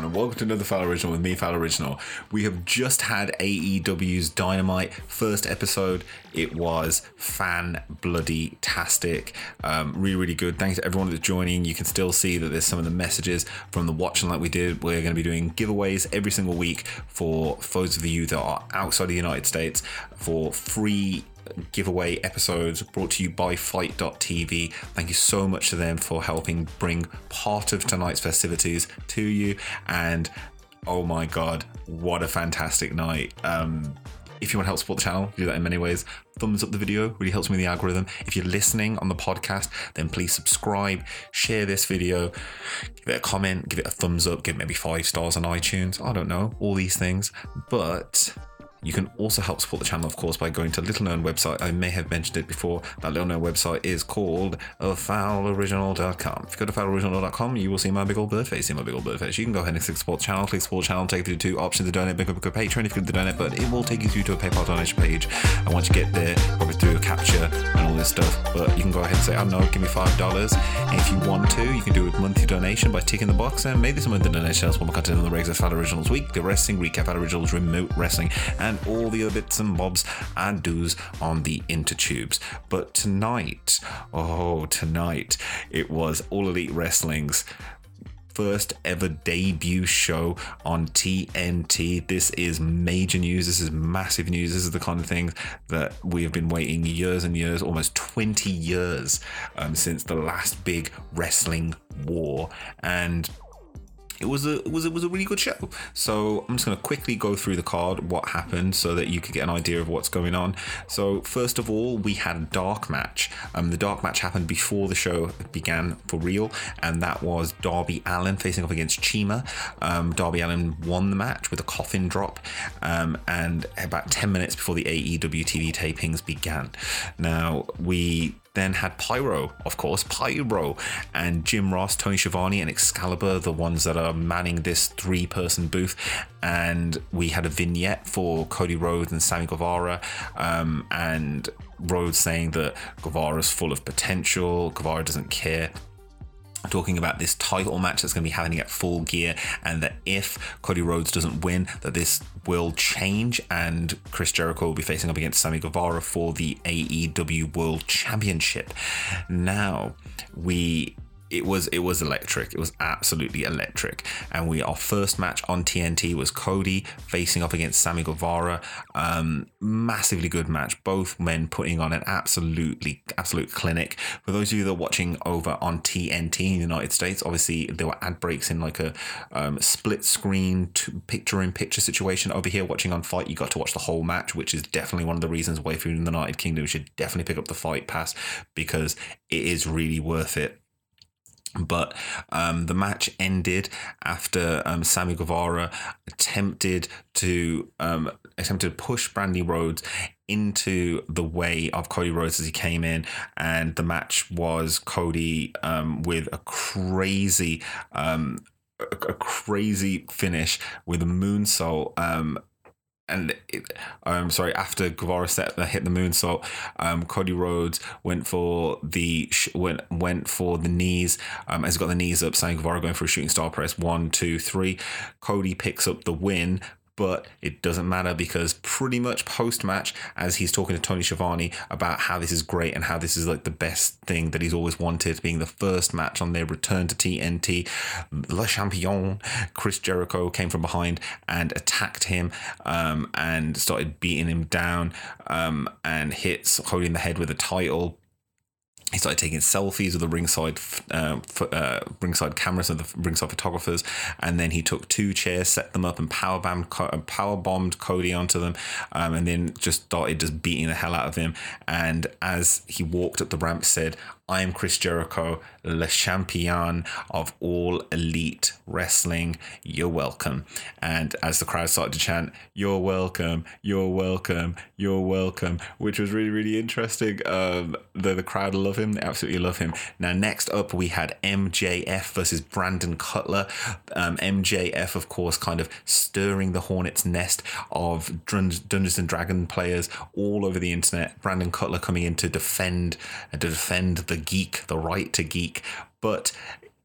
everyone, and welcome to another Foul Original with me, Foul Original. We have just had AEW's Dynamite first episode. It was fan bloody tastic. Um, really, really good. Thanks to everyone that's joining. You can still see that there's some of the messages from the watching like we did. We're going to be doing giveaways every single week for those of you that are outside of the United States for free giveaway episodes brought to you by FITE.tv. Thank you so much to them for helping bring part of tonight's festivities to you. And oh my god, what a fantastic night! Um, if you want to help support the channel, do that in many ways. Thumbs up the video really helps me in the algorithm. If you're listening on the podcast, then please subscribe, share this video, give it a comment, give it a thumbs up, give it maybe five stars on iTunes. I don't know, all these things. But you can also help support the channel, of course, by going to little known website. I may have mentioned it before. That little known website is called fouloriginal.com. If you go to fouloriginal.com, you will see my big old bird face. See my big old bird face. You can go ahead and click support the channel, click support the channel, take you to two options to donate, up a Patreon if you click the donate, but it will take you through to a PayPal donation page. And once you get there, probably through a captcha and all this stuff, but you can go ahead and say, I don't know, give me $5. And if you want to, you can do a monthly donation by ticking the box, and maybe some of the donation helps more content on the regular Foul Originals week, the wrestling recap, Foul Originals remote wrestling, and all the other bits and bobs and do's on the intertubes. But tonight, oh, tonight, it was All Elite Wrestling's first ever debut show on TNT. This is major news. This is massive news. This is the kind of thing that we have been waiting years and years, almost 20 years um, since the last big wrestling war. And it was a it was it was a really good show. So I'm just going to quickly go through the card, what happened, so that you could get an idea of what's going on. So first of all, we had a dark match. Um, the dark match happened before the show began for real, and that was Darby Allin facing off against Chima. Um, Darby Allin won the match with a coffin drop, um, and about 10 minutes before the AEW TV tapings began. Now we then had Pyro, of course, Pyro, and Jim Ross, Tony Schiavone, and Excalibur, the ones that are manning this three person booth. And we had a vignette for Cody Rhodes and Sammy Guevara, um, and Rhodes saying that Guevara's full of potential, Guevara doesn't care talking about this title match that's going to be happening at full gear and that if Cody Rhodes doesn't win that this will change and Chris Jericho will be facing up against Sammy Guevara for the AEW World Championship. Now, we it was it was electric. It was absolutely electric. And we our first match on TNT was Cody facing up against Sammy Guevara. Um, massively good match. Both men putting on an absolutely absolute clinic. For those of you that are watching over on TNT in the United States, obviously there were ad breaks in like a um, split screen picture in picture situation. Over here, watching on FITE, you got to watch the whole match, which is definitely one of the reasons why if you're in the United Kingdom, you should definitely pick up the FITE Pass because it is really worth it but um, the match ended after um, Sammy Guevara attempted to um, attempted to push Brandi Rhodes into the way of Cody Rhodes as he came in, and the match was Cody um, with a crazy. Um, a, crazy finish with a moonsault um, and it, um, sorry, after Guevara set hit the moonsault, um, Cody Rhodes went for the went went for the knees. Um, as he got the knees up, saying Guevara going for a shooting star press. One, two, three. Cody picks up the win, but it doesn't matter because pretty much post match, as he's talking to Tony Schiavone about how this is great and how this is like the best thing that he's always wanted, being the first match on their return to TNT, Le Champion, Chris Jericho came from behind and attacked him um, and started beating him down um, and hits holding the head with a title he started taking selfies with the ringside uh, uh, ringside cameras and the ringside photographers, and then he took two chairs, set them up, and power bombed power bombed Cody onto them, um, and then just started just beating the hell out of him. And as he walked up the ramp, said, I am Chris Jericho, Le Champion of all elite wrestling. You're welcome. And as the crowd started to chant, You're welcome, you're welcome, you're welcome, which was really, really interesting. Um, the, the crowd love him, they absolutely love him. Now, next up, we had MJF versus Brandon Cutler. Um, MJF, of course, kind of stirring the hornet's nest of Dungeons and Dragon players all over the internet. Brandon Cutler coming in to defend, to defend the geek, the right to geek. But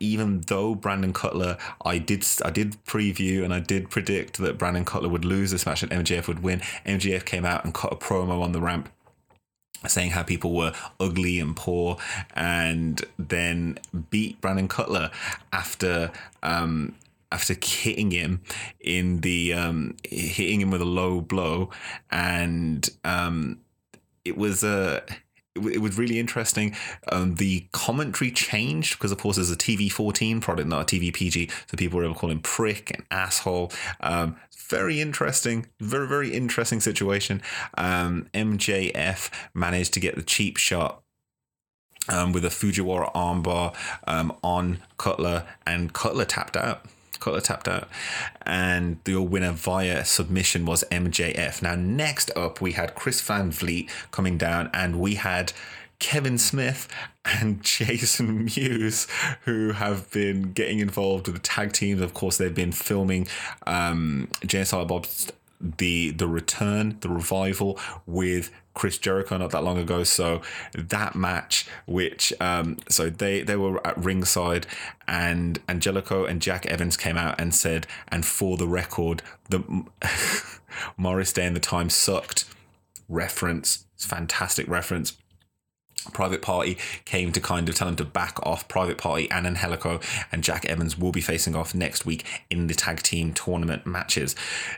even though Brandon Cutler, I did I did preview and I did predict that Brandon Cutler would lose this match and MJF would win. MJF came out and cut a promo on the ramp saying how people were ugly and poor and then beat Brandon Cutler after um, after hitting him in the um, hitting him with a low blow and um, it was a uh, it was really interesting. Um, the commentary changed because, of course, there's a TV 14 product, not a TV PG. So people were able to call him prick and asshole. Um, very interesting, very, very interesting situation. Um, MJF managed to get the cheap shot um, with a Fujiwara armbar um, on Cutler, and Cutler tapped out. Cutler tapped out, and the winner via submission was MJF. Now, next up, we had Chris Van Vliet coming down, and we had Kevin Smith and Jason Mewes, who have been getting involved with the tag teams. Of course, they've been filming um, Bob's the the return, the revival with Chris Jericho not that long ago. So that match, which um, so they they were at ringside, and Angelico and Jack Evans came out and said, and for the record, the Morris Day and the Time sucked. Reference, fantastic reference. Private Party came to kind of tell him to back off. Private Party and Angelico and Jack Evans will be facing off next week in the tag team tournament matches.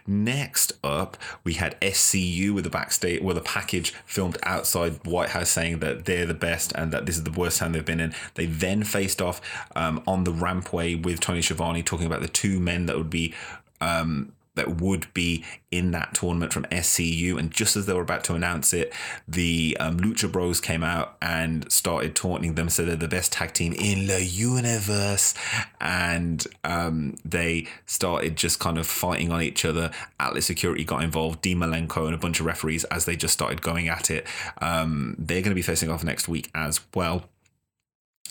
Next up, we had SCU with the backstage with a package filmed outside White House saying that they're the best and that this is the worst time they've been in. They then faced off um, on the rampway with Tony Schiavone talking about the two men that would be um, that would be in that tournament from SCU. And just as they were about to announce it, the um, Lucha Bros came out and started taunting them. So they're the best tag team in the universe. And um, they started just kind of fighting on each other. Atlas Security got involved, Dean Malenko, and a bunch of referees as they just started going at it. Um, they're going to be facing off next week as well.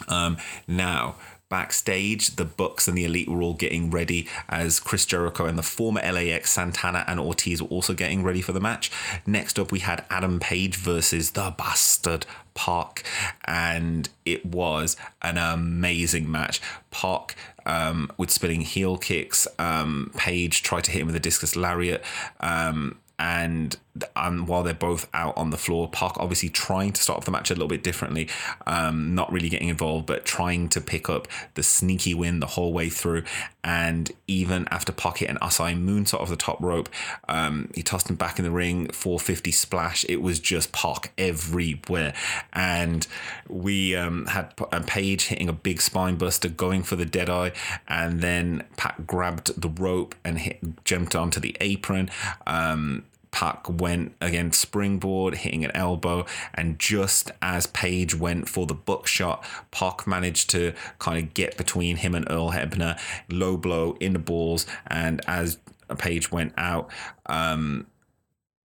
Um, now, Backstage, the Bucks and the Elite were all getting ready as Chris Jericho and the former LAX Santana and Ortiz were also getting ready for the match. Next up, we had Adam Page versus the Bastard Pac, and it was an amazing match. Pac um, with spinning heel kicks. Um, Page tried to hit him with a discus lariat. Um, and um, while they're both out on the floor, Pac obviously trying to start off the match a little bit differently, um, not really getting involved, but trying to pick up the sneaky win the whole way through. And even after Pocket and an Asai moonsault off the top rope, um, he tossed him back in the ring, 450 splash. It was just Pac everywhere. And we um, had um, Page hitting a big spine buster, going for the dead eye, and then Pac grabbed the rope and hit, jumped onto the apron. Um, Pac went against springboard, hitting an elbow, and just as Page went for the buckshot, Pac managed to kind of get between him and Earl Hebner, low blow in the balls, and as Page went out, um,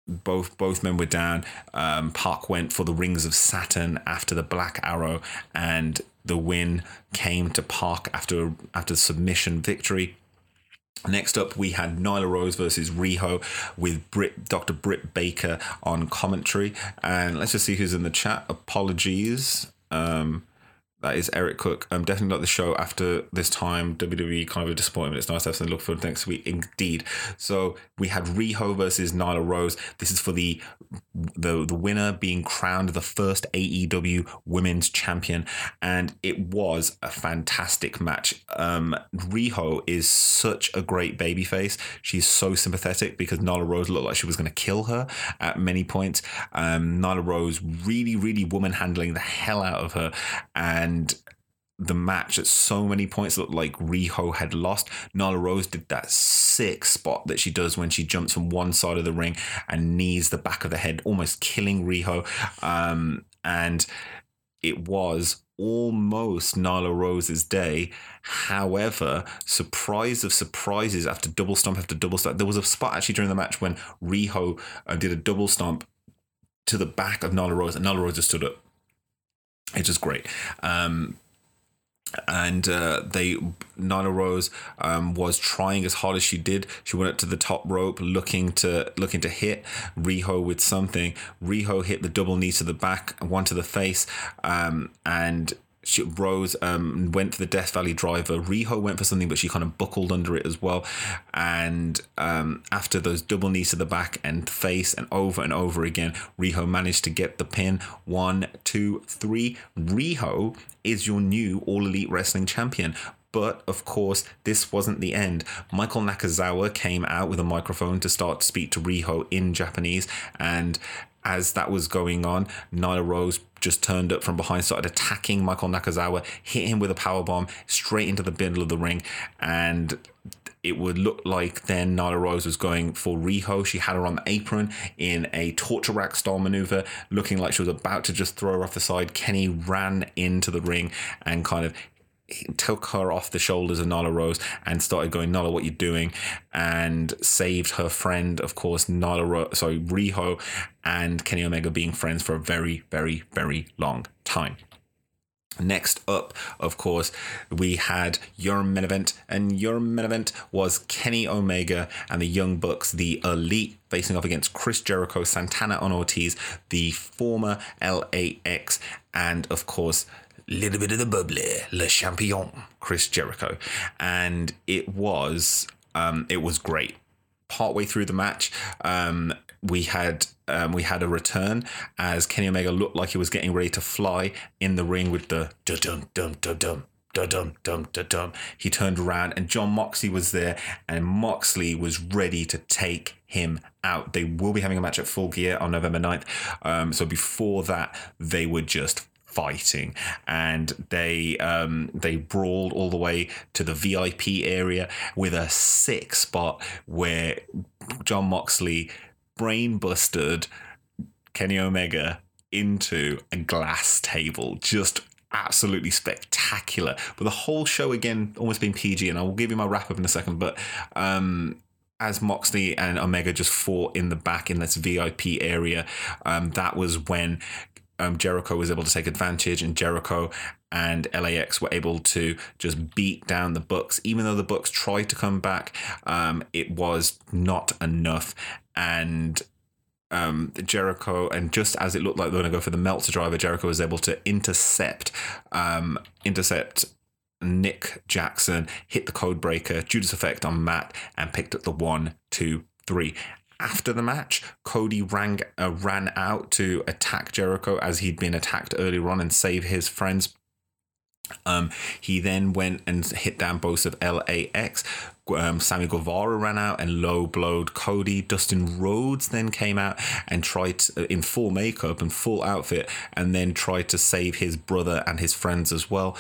both both men were down. Um, Pac went for the rings of Saturn after the Black Arrow, and the win came to Pac after after submission victory. Next up, we had Nyla Rose versus Riho with Brit, Dr. Britt Baker on commentary. And let's just see who's in the chat. Apologies. Um, that is Eric Cook. Um, definitely not the show after this time. WWE kind of a disappointment. It's nice to have something to look forward for next week, indeed. So we had Riho versus Nyla Rose. This is for the the the winner being crowned the first AEW Women's Champion, and it was a fantastic match. Um, Riho is such a great babyface. She's so sympathetic because Nyla Rose looked like she was going to kill her at many points. Um, Nyla Rose really, really woman handling the hell out of her, and and the match at so many points looked like Riho had lost. Nyla Rose did that sick spot that she does when she jumps from one side of the ring and knees the back of the head, almost killing Riho. Um, and it was almost Nyla Rose's day. However, surprise of surprises after double stomp after double stomp. There was a spot actually during the match when Riho uh, did a double stomp to the back of Nyla Rose and Nyla Rose just stood up it's just great. Um, and uh, they Nyla Rose um, was trying as hard as she did. She went up to the top rope, looking to looking to hit Riho with something. Riho hit the double knee to the back, one to the face, um, and she, Rose um, went for the Death Valley driver. Riho went for something, but she kind of buckled under it as well. And um, after those double knees to the back and face, and over and over again, Riho managed to get the pin. One, two, three. Riho is your new All Elite Wrestling champion. But of course, this wasn't the end. Michael Nakazawa came out with a microphone to start to speak to Riho in Japanese, and as that was going on, Nyla Rose just turned up from behind, started attacking Michael Nakazawa, hit him with a power bomb straight into the middle of the ring, and it would look like then Nyla Rose was going for Riho. She had her on the apron in a torture rack style maneuver, looking like she was about to just throw her off the side. Kenny ran into the ring and kind of took her off the shoulders of Nyla Rose and started going, Nyla, what you doing? And saved her friend, of course, Nyla Rose, sorry, Riho and Kenny Omega being friends for a very, very, very long time. Next up, of course, we had your main event, and your main event was Kenny Omega and the Young Bucks, the Elite, facing off against Chris Jericho, Santana and Ortiz, the former LAX, and of course, little bit of the bubbly, Le Champion, Chris Jericho. And it was um, it was great. Partway through the match, um, we had um, we had a return as Kenny Omega looked like he was getting ready to fly in the ring with the dum dum dum dum dum da dum dum da dum. He turned around and John Moxley was there, and Moxley was ready to take him out. They will be having a match at Full Gear on November 9th. Um, so before that, they were just fighting and they um, they brawled all the way to the VIP area with a sick spot where John Moxley brain busted Kenny Omega into a glass table. Just absolutely spectacular. But the whole show again almost being PG and I will give you my wrap up in a second but um as Moxley and Omega just fought in the back in this VIP area, um, that was when um, Jericho was able to take advantage, and Jericho and LAX were able to just beat down the Bucks. Even though the Bucks tried to come back, um, it was not enough. And um, Jericho, and just as it looked like they were going to go for the Meltzer driver, Jericho was able to intercept, um, intercept Nick Jackson, hit the code breaker, Judas effect on Matt, and picked up the one, two, three after the match, Cody rang, uh, ran out to attack Jericho as he'd been attacked earlier on and save his friends. Um, he then went and hit down both of LAX. Um, Sammy Guevara ran out and low blowed Cody. Dustin Rhodes then came out and tried to, in full makeup and full outfit and then tried to save his brother and his friends as well.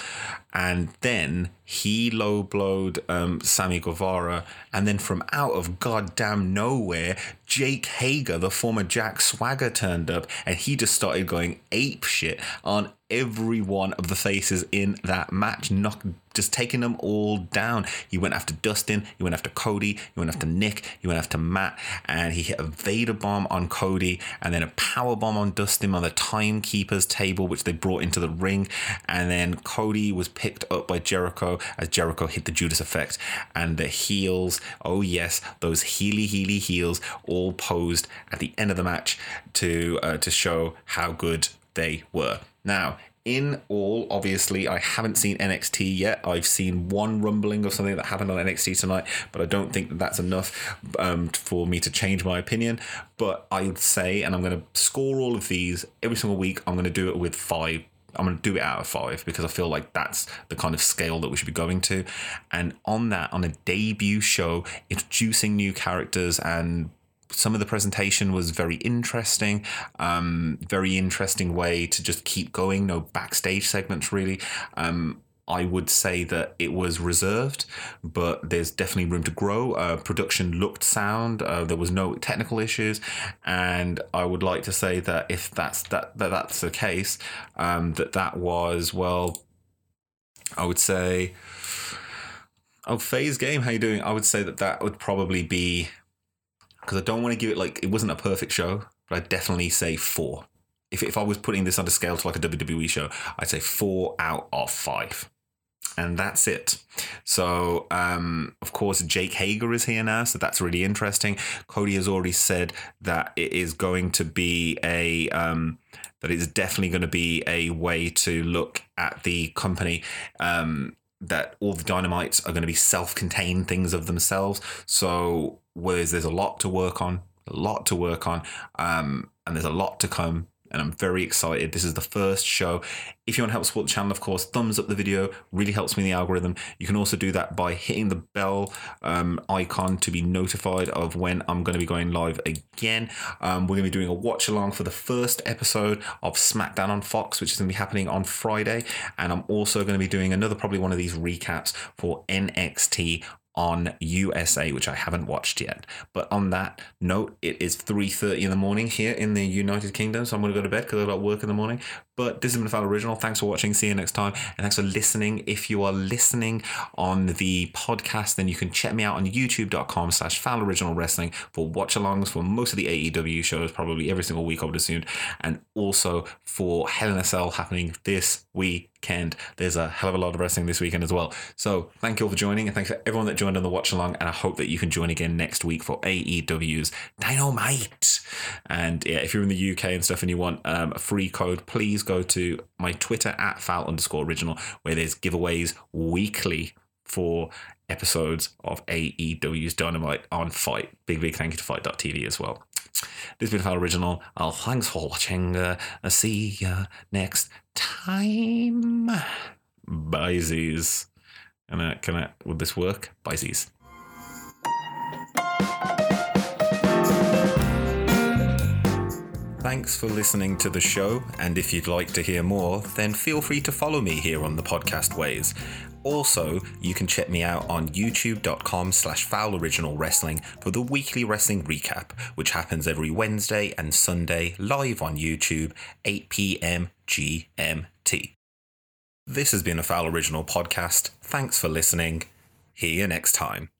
And then he low blowed um, Sammy Guevara. And then from out of goddamn nowhere, Jake Hager, the former Jack Swagger, turned up and he just started going ape shit on every one of the faces in that match, knock, just taking them all down. He went after Dustin, he went after Cody, he went after Nick, he went after Matt, and he hit a Vader bomb on Cody, and then a power bomb on Dustin on the timekeeper's table, which they brought into the ring. And then Cody was picked up by Jericho as Jericho hit the Judas effect, and the heels, oh yes, those heely heely heels, all posed at the end of the match to uh, to show how good they were. Now, in all, obviously, I haven't seen NXT yet. I've seen one rumbling of something that happened on NXT tonight, but I don't think that that's enough um, for me to change my opinion. But I would say, and I'm going to score all of these every single week, I'm going to do it with five I'm going to do it out of five because I feel like that's the kind of scale that we should be going to. And on that, on a debut show, introducing new characters and some of the presentation was very interesting. Um, very interesting way to just keep going. No backstage segments really. Um, I would say that it was reserved, but there's definitely room to grow. Uh, production looked sound. Uh, there was no technical issues, and I would like to say that if that's that, that that's the case, um, that that was well. I would say, oh, phase game. How you doing? I would say that that would probably be because I don't want to give it like it wasn't a perfect show, but I'd definitely say four. If, if I was putting this on a scale to like a WWE show, I'd say four out of five. and that's it. So, um, of course, Jake Hager is here now, so that's really interesting. Cody has already said that it is going to be a um, that it's definitely going to be a way to look at the company. Um, that all the dynamites are going to be self-contained things of themselves. So, whereas there's a lot to work on, a lot to work on, um, and there's a lot to come and I'm very excited. This is the first show. If you want to help support the channel, of course, thumbs up the video really helps me in the algorithm. You can also do that by hitting the bell um, icon to be notified of when I'm going to be going live again. Um, we're going to be doing a watch along for the first episode of SmackDown on Fox, which is going to be happening on Friday, and I'm also going to be doing another probably one of these recaps for NXT on USA, which I haven't watched yet. But on that note, it is 3.30 in the morning here in the United Kingdom, so I'm going to go to bed because I've got work in the morning. But this has been a Foul Original. Thanks for watching. See you next time. And thanks for listening. If you are listening on the podcast, then you can check me out on youtube.com slash Foul Original Wrestling for watch-alongs for most of the AEW shows, probably every single week, I would assume. And also for Hell in a Cell happening this weekend. There's a hell of a lot of wrestling this weekend as well. So thank you all for joining, and thanks for everyone that joined on the watch along. And I hope that you can join again next week for AEW's Dynamite. And yeah, if you're in the UK and stuff and you want um, a free code, please go to my Twitter at foul underscore original, where there's giveaways weekly for episodes of AEW's Dynamite on FITE. Big, big thank you to FITE.tv as well. This has been Foul Original. Oh, thanks for watching. Uh, I'll see you next time. Bye, Z's. Can I, can I, would this work? Bye, Z's. Thanks for listening to the show, and if you'd like to hear more, then feel free to follow me here on the podcast ways. Also, you can check me out on youtube.com slash foul original wrestling for the weekly wrestling recap, which happens every Wednesday and Sunday live on YouTube, 8 p.m. GMT. This has been a Foul Original podcast. Thanks for listening. See you next time.